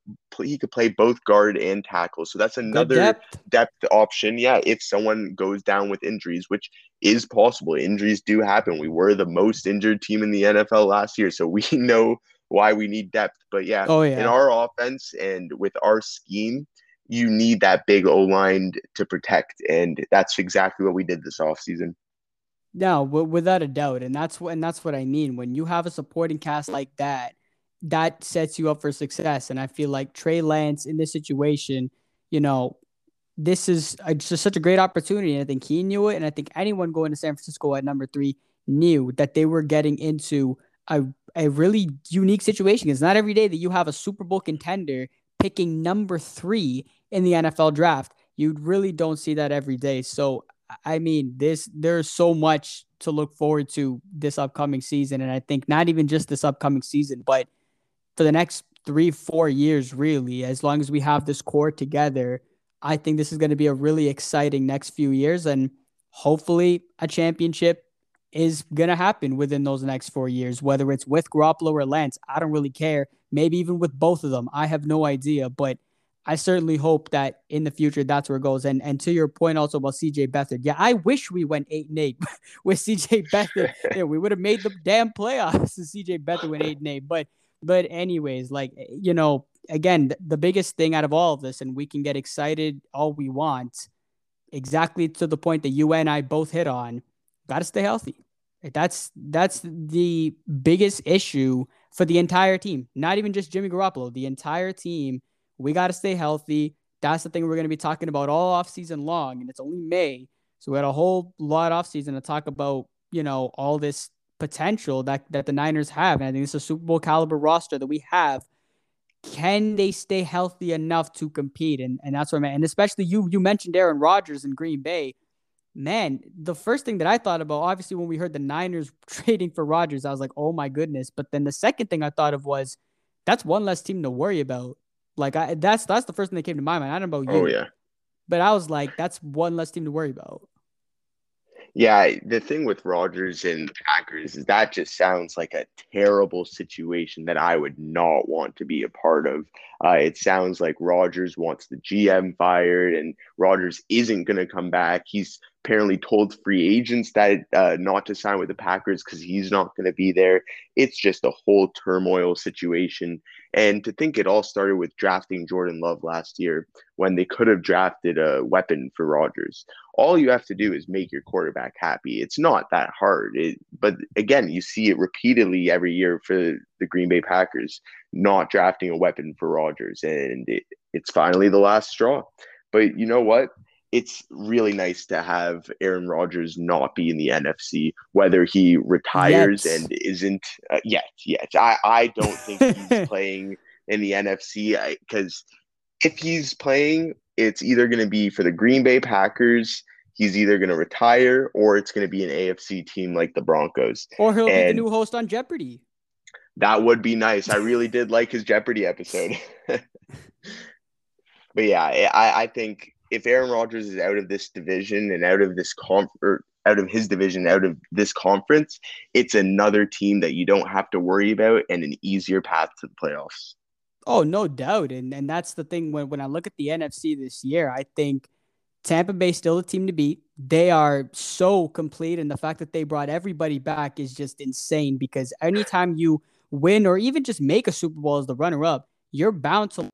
he could play both guard and tackle. So that's another depth. depth option. Yeah, if someone goes down with injuries, which is possible. Injuries do happen. We were the most injured team in the NFL last year, so we (laughs) know why we need depth. But yeah, oh, yeah. in our offense and with our scheme, you need that big O line to protect, and that's exactly what we did this offseason. No, without a doubt, and that's what and that's what I mean. When you have a supporting cast like that, that sets you up for success. And I feel like Trey Lance in this situation, you know, this is a, just such a great opportunity. And I think he knew it, and I think anyone going to San Francisco at number three knew that they were getting into a a really unique situation. It's not every day that you have a Super Bowl contender picking number three in the NFL draft. You really don't see that every day. So I mean, this there's so much to look forward to this upcoming season, and I think not even just this upcoming season, but for the next three, four years, really, as long as we have this core together, I think this is going to be a really exciting next few years, and hopefully, a championship is going to happen within those next four years, whether it's with Garoppolo or Lance. I don't really care. Maybe even with both of them. I have no idea, but I certainly hope that in the future that's where it goes. And and to your point also about CJ Beathard, yeah, I wish we went eight and eight (laughs) with CJ Beathard. (laughs) yeah, we would have made the damn playoffs. if CJ Beathard went eight and eight. But but anyways, like you know, again, the, the biggest thing out of all of this, and we can get excited all we want, exactly to the point that you and I both hit on. Got to stay healthy. That's that's the biggest issue for the entire team. Not even just Jimmy Garoppolo, the entire team we got to stay healthy. That's the thing we're going to be talking about all off season long, and it's only May, so we had a whole lot off season to talk about. You know all this potential that that the Niners have, and I think it's a Super Bowl caliber roster that we have. Can they stay healthy enough to compete? And and that's what I meant. And especially you you mentioned Aaron Rodgers in Green Bay. Man, the first thing that I thought about, obviously, when we heard the Niners (laughs) trading for Rodgers, I was like, oh my goodness. But then the second thing I thought of was that's one less team to worry about. Like I that's that's the first thing that came to my mind. I don't know about you. Oh yeah. But I was like, that's one less team to worry about. Yeah, the thing with Rodgers and Packers is that just sounds like a terrible situation that I would not want to be a part of. Uh, it sounds like Rodgers wants the GM fired, and Rodgers isn't going to come back. He's apparently told free agents that uh, not to sign with the Packers because he's not going to be there. It's just a whole turmoil situation. And to think it all started with drafting Jordan Love last year when they could have drafted a weapon for Rodgers. All you have to do is make your quarterback happy. It's not that hard. It, but again, you see it repeatedly every year for the Green Bay Packers not drafting a weapon for Rodgers. And it, it's finally the last straw. But you know what? It's really nice to have Aaron Rodgers not be in the NFC, whether he retires and isn't uh, yet. Yet, I I don't think he's (laughs) playing in the NFC because if he's playing, it's either going to be for the Green Bay Packers. He's either going to retire or it's going to be an AFC team like the Broncos. Or he'll and be the new host on Jeopardy. That would be nice. I really did like his Jeopardy episode. (laughs) but yeah, I, I think if Aaron Rodgers is out of this division and out of this or out of his division, out of this conference, it's another team that you don't have to worry about and an easier path to the playoffs. Oh, no doubt. And and that's the thing when, when I look at the NFC this year, I think Tampa Bay still a team to beat. They are so complete, and the fact that they brought everybody back is just insane because anytime you win or even just make a Super Bowl as the runner up, you're bound to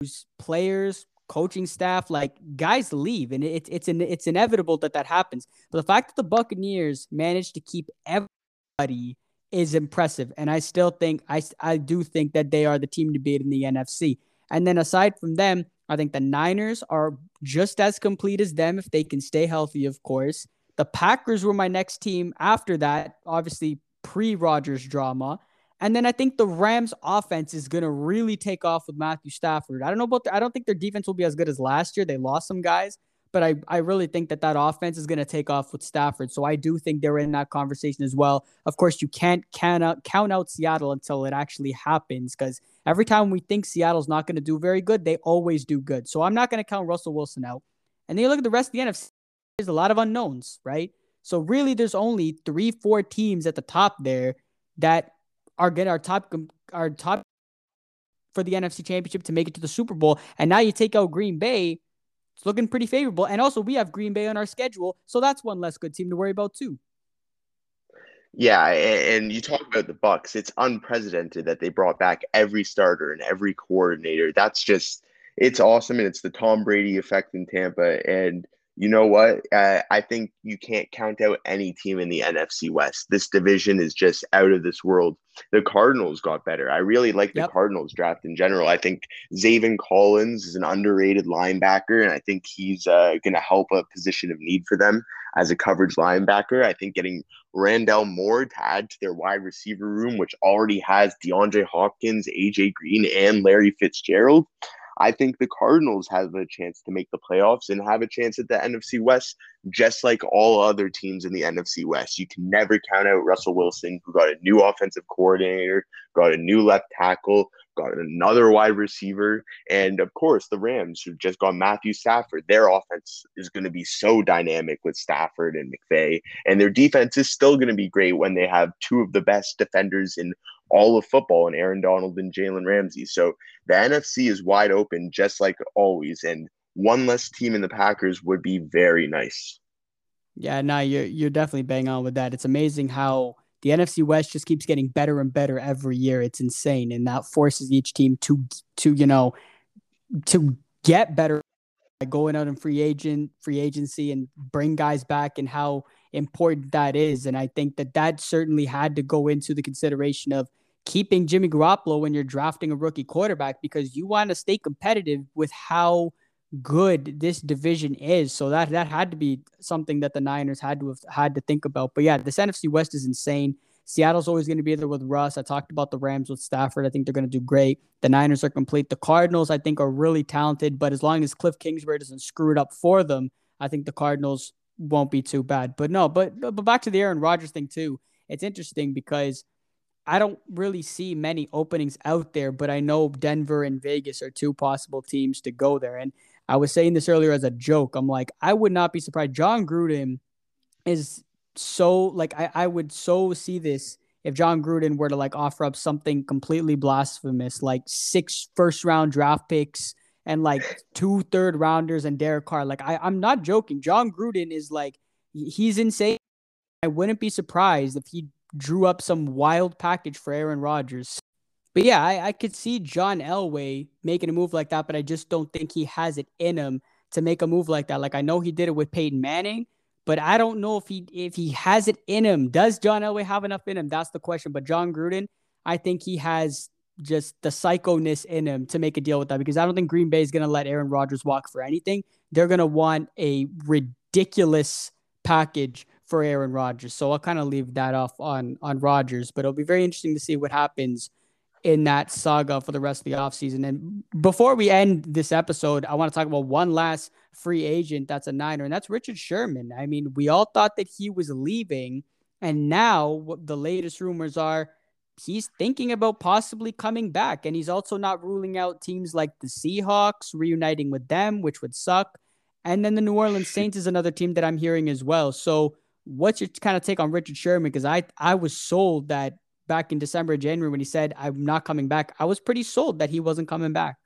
lose players, coaching staff, like guys leave, and it's it's an, it's inevitable that that happens. But the fact that the Buccaneers managed to keep everybody is impressive, and I still think I I do think that they are the team to beat in the NFC. And then aside from them, I think the Niners are just as complete as them if they can stay healthy, of course. The Packers were my next team after that, obviously pre Rodgers drama. And then I think the Rams offense is going to really take off with Matthew Stafford. I don't know about the, I don't think their defense will be as good as last year. They lost some guys, but I, I really think that that offense is going to take off with Stafford. So I do think they're in that conversation as well. Of course, you can't count out, count out Seattle until it actually happens because every time we think Seattle's not going to do very good, they always do good. So I'm not going to count Russell Wilson out. And then you look at the rest of the NFC, there's a lot of unknowns, right? So really, there's only three, four teams at the top there that are getting our top our top for the NFC Championship to make it to the Super Bowl. And now you take out Green Bay, it's looking pretty favorable. And also, we have Green Bay on our schedule, so that's one less good team to worry about too. Yeah, and you talk about the Bucs. It's unprecedented that they brought back every starter and every coordinator. That's just it's awesome, and it's the Tom Brady effect in Tampa. And you know what? Uh, I think you can't count out any team in the NFC West. This division is just out of this world. The Cardinals got better. I really like the yep. Cardinals draft in general. I think Zaven Collins is an underrated linebacker, and I think he's uh, going to help a position of need for them as a coverage linebacker. I think getting Rondale Moore to add to their wide receiver room, which already has DeAndre Hopkins, AJ Green, and Larry Fitzgerald. I think the Cardinals have a chance to make the playoffs and have a chance at the NFC West, just like all other teams in the NFC West. You can never count out Russell Wilson, who got a new offensive coordinator, got a new left tackle, got another wide receiver, and of course the Rams, who just got Matthew Stafford. Their offense is going to be so dynamic with Stafford and McVay, and their defense is still going to be great when they have two of the best defenders in all of football and Aaron Donald and Jalen Ramsey. So the NFC is wide open, just like always. And one less team in the Packers would be very nice. Yeah, no, you're you're definitely bang on with that. It's amazing how the NFC West just keeps getting better and better every year. It's insane, and that forces each team to to you know to get better by going out in free agent free agency and bring guys back and how important that is. And I think that that certainly had to go into the consideration of keeping Jimmy Garoppolo when you're drafting a rookie quarterback because you want to stay competitive with how good this division is. So that that had to be something that the Niners had to have had to think about. But yeah, this NFC West is insane. Seattle's always going to be there with Russ. I talked about the Rams with Stafford. I think they're going to do great. The Niners are complete. The Cardinals, I think, are really talented. But as long as Cliff Kingsbury doesn't screw it up for them, I think the Cardinals won't be too bad. But no, but but back to the Aaron Rodgers thing too. It's interesting because I don't really see many openings out there, but I know Denver and Vegas are two possible teams to go there. And I was saying this earlier as a joke. I'm like, I would not be surprised. Jon Gruden is so like I, I would so see this if Jon Gruden were to like offer up something completely blasphemous, like six first round draft picks and like two third rounders and Derek Carr. Like I, I'm not joking. Jon Gruden is like he's insane. I wouldn't be surprised if he drew up some wild package for Aaron Rodgers. But yeah, I, I could see John Elway making a move like that, but I just don't think he has it in him to make a move like that. Like I know he did it with Peyton Manning, but I don't know if he if he has it in him. Does John Elway have enough in him? That's the question. But Jon Gruden, I think he has just the psychoness in him to make a deal with that because I don't think Green Bay is going to let Aaron Rodgers walk for anything. They're going to want a ridiculous package for Aaron Rodgers. So I'll kind of leave that off on on Rodgers, but it'll be very interesting to see what happens in that saga for the rest of the offseason. And before we end this episode, I want to talk about one last free agent that's a Niner, and that's Richard Sherman. I mean, we all thought that he was leaving, and now what the latest rumors are he's thinking about possibly coming back. And he's also not ruling out teams like the Seahawks reuniting with them, which would suck. And then the New Orleans Saints is another team that I'm hearing as well. So what's your kind of take on Richard Sherman? Because I I was sold that back in December, January when he said I'm not coming back. I was pretty sold that he wasn't coming back.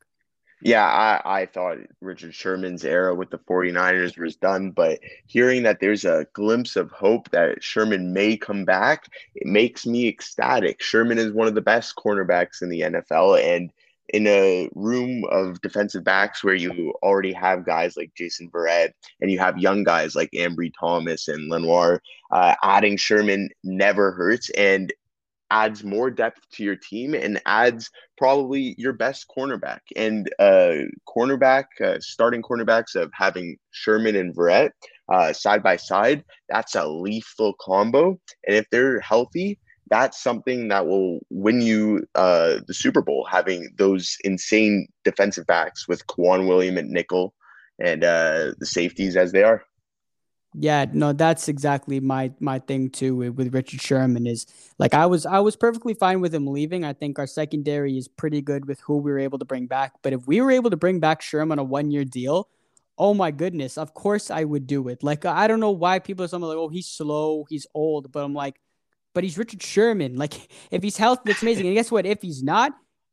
Yeah, I, I thought Richard Sherman's era with the 49ers was done, but hearing that there's a glimpse of hope that Sherman may come back, it makes me ecstatic. Sherman is one of the best cornerbacks in the NFL, and in a room of defensive backs where you already have guys like Jason Verrett and you have young guys like Ambry Thomas and Lenoir, uh, adding Sherman never hurts. And adds more depth to your team and adds probably your best cornerback. And uh, cornerback, uh, starting cornerbacks of having Sherman and Verrett uh, side by side, that's a lethal combo. And if they're healthy, that's something that will win you uh, the Super Bowl, having those insane defensive backs with K'Waun William and nickel and uh, the safeties as they are. Yeah, no, that's exactly my my thing too with, with Richard Sherman is like I was I was perfectly fine with him leaving. I think our secondary is pretty good with who we were able to bring back. But if we were able to bring back Sherman on a one year deal, oh my goodness, of course I would do it. Like I don't know why people are something like, oh, he's slow, he's old, but I'm like, but he's Richard Sherman. Like (laughs) if he's healthy, that's amazing. And guess what? If he's not,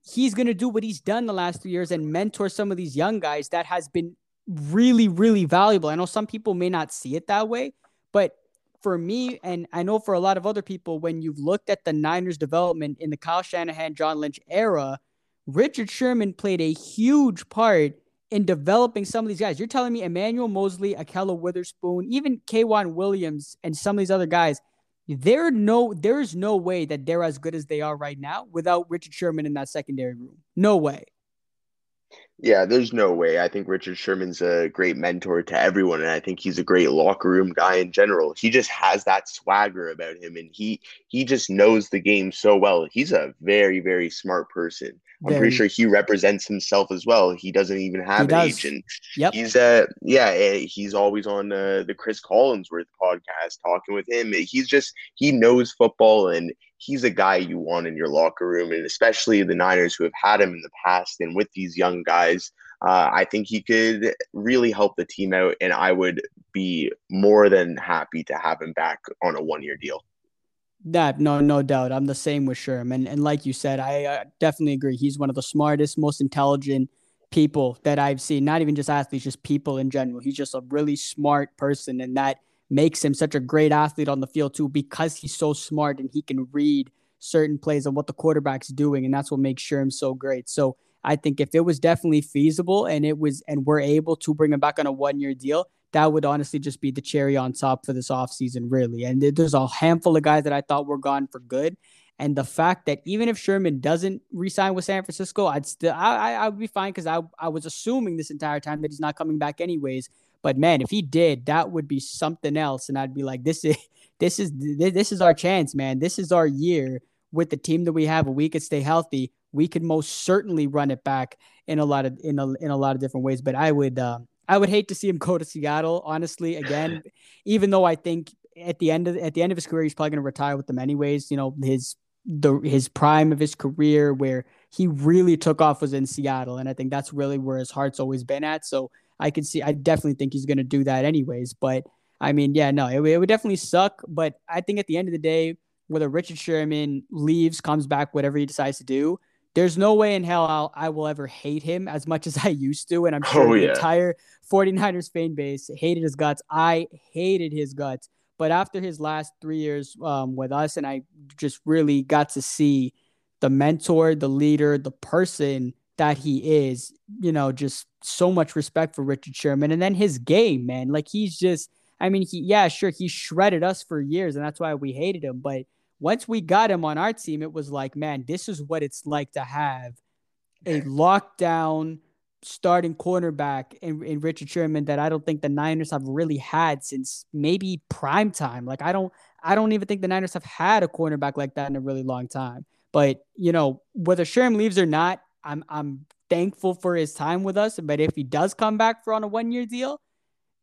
he's gonna do what he's done the last three years and mentor some of these young guys that has been really, really valuable. I know some people may not see it that way, but for me, and I know for a lot of other people, when you've looked at the Niners' development in the Kyle Shanahan, John Lynch era, Richard Sherman played a huge part in developing some of these guys. You're telling me Emmanuel Moseley, Ahkello Witherspoon, even K'Waun Williams, and some of these other guys. There no, there is no way that they're as good as they are right now without Richard Sherman in that secondary room. No way. Yeah, there's no way. I think Richard Sherman's a great mentor to everyone, and I think he's a great locker room guy in general. He just has that swagger about him, and he he just knows the game so well. He's a very very smart person. I'm very. pretty sure he represents himself as well. He doesn't even have an agent. Yep. He's uh yeah, eh, he's always on uh, the Cris Collinsworth podcast talking with him. He's just he knows football and he's a guy you want in your locker room, and especially the Niners who have had him in the past. And with these young guys, uh, I think he could really help the team out, and I would be more than happy to have him back on a one-year deal. That no, no doubt. I'm the same with Sherman, and like you said, I uh, definitely agree. He's one of the smartest, most intelligent people that I've seen. Not even just athletes, just people in general. He's just a really smart person, and that makes him such a great athlete on the field too because he's so smart and he can read certain plays and what the quarterback's doing and that's what makes Sherm so great. So I think if it was definitely feasible and it was and we're able to bring him back on a one year deal, that would honestly just be the cherry on top for this offseason, really. And there's a handful of guys that I thought were gone for good. And the fact that even if Sherman doesn't resign with San Francisco, I'd still I I, I would be fine because I I was assuming this entire time that he's not coming back anyways. But man, if he did, that would be something else, and I'd be like, this is (laughs) this is this is our chance, man. This is our year with the team that we have. We could stay healthy, we could most certainly run it back in a lot of in a in a lot of different ways. But I would uh, I would hate to see him (laughs) go to Seattle, honestly. Again, (laughs) even though I think at the end of at the end of his career, he's probably going to retire with them anyways. You know, his the his prime of his career where he really took off was in Seattle, and I think that's really where his heart's always been at. So I could see, I definitely think he's going to do that anyways. But I mean, yeah, no, it, it would definitely suck. But I think at the end of the day, whether Richard Sherman leaves, comes back, whatever he decides to do, there's no way in hell I'll, I will ever hate him as much as (laughs) I used to. And I'm sure oh, yeah. the entire 49ers fan base hated his guts. I hated his guts. But after his last three years um, with us, and I just really got to see the mentor, the leader, the person that he is, you know, just so much respect for Richard Sherman. And then his game, man, like he's just, I mean, he, yeah, sure, he shredded us for years, and that's why we hated him. But once we got him on our team, it was like, man, this is what it's like to have a lockdown starting cornerback in, in Richard Sherman that I don't think the Niners have really had since maybe prime time. Like I don't I don't even think the Niners have had a cornerback like that in a really long time. But you know, whether Sherman leaves or not, I'm I'm thankful for his time with us. But if he does come back for on a one year deal,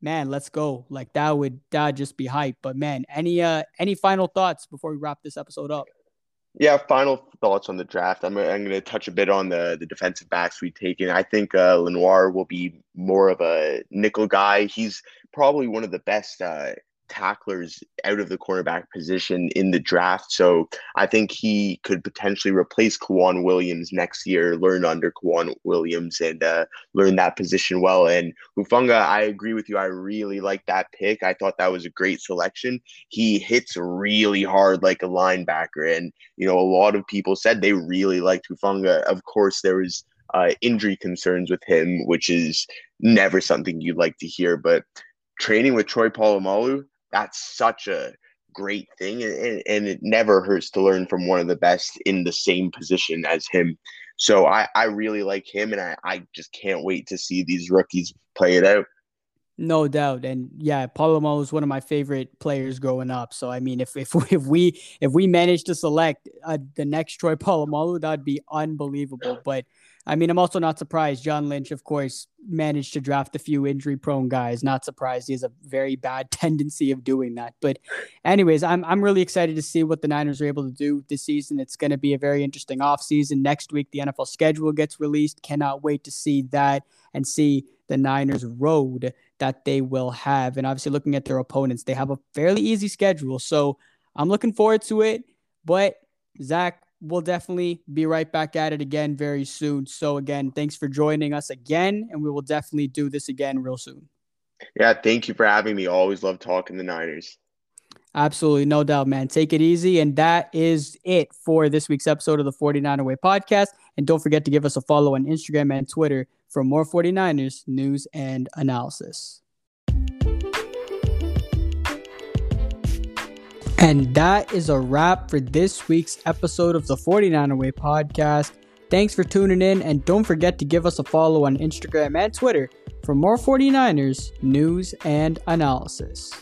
man, let's go. Like that would that would just be hype. But man, any uh any final thoughts before we wrap this episode up? Yeah, final thoughts on the draft. I'm, I'm going to touch a bit on the, the defensive backs we've taken. I think uh, Lenoir will be more of a nickel guy. He's probably one of the best uh, tacklers out of the cornerback position in the draft. So I think he could potentially replace K'Waun Williams next year, learn under K'Waun Williams and uh, learn that position well. And Hufanga, I agree with you. I really like that pick. I thought that was a great selection. He hits really hard like a linebacker. And, you know, a lot of people said they really liked Hufanga. Of course, there was uh, injury concerns with him, which is never something you'd like to hear. But training with Troy Polamalu, that's such a great thing and, and it never hurts to learn from one of the best in the same position as him so i, I really like him and I, I just can't wait to see these rookies play it out no doubt, and yeah, Polamalu is one of my favorite players growing up. So I mean, if if (laughs) if we, if we manage to select uh, the next Troy Polamalu, that'd be unbelievable. But I mean, I'm also not surprised. John Lynch, of course, managed to draft a few injury prone guys. Not surprised. He has a very bad (laughs) tendency of doing that. But, anyways, I'm, I'm really excited to see what the Niners are able to do this season. It's going to be a very interesting offseason. Next week, the NFL schedule gets released. Cannot wait to see that and see the Niners' road that they will have. And obviously, looking at their opponents, they have a fairly easy schedule. So, I'm looking forward to it. But, Zach, we'll definitely be right back at it again very soon. So, again, thanks for joining us again, and we will definitely do this again real soon. Yeah, thank you for having me. Always love talking the Niners. Absolutely, no doubt, man. Take it easy. And that is it for this week's episode of the 49er Way podcast. And don't forget to give us a follow on Instagram and Twitter for more 49ers news and analysis. And that is a wrap for this week's episode of the 49er Way podcast. Thanks for tuning in, and don't forget to give us a follow on Instagram and Twitter for more 49ers news and analysis.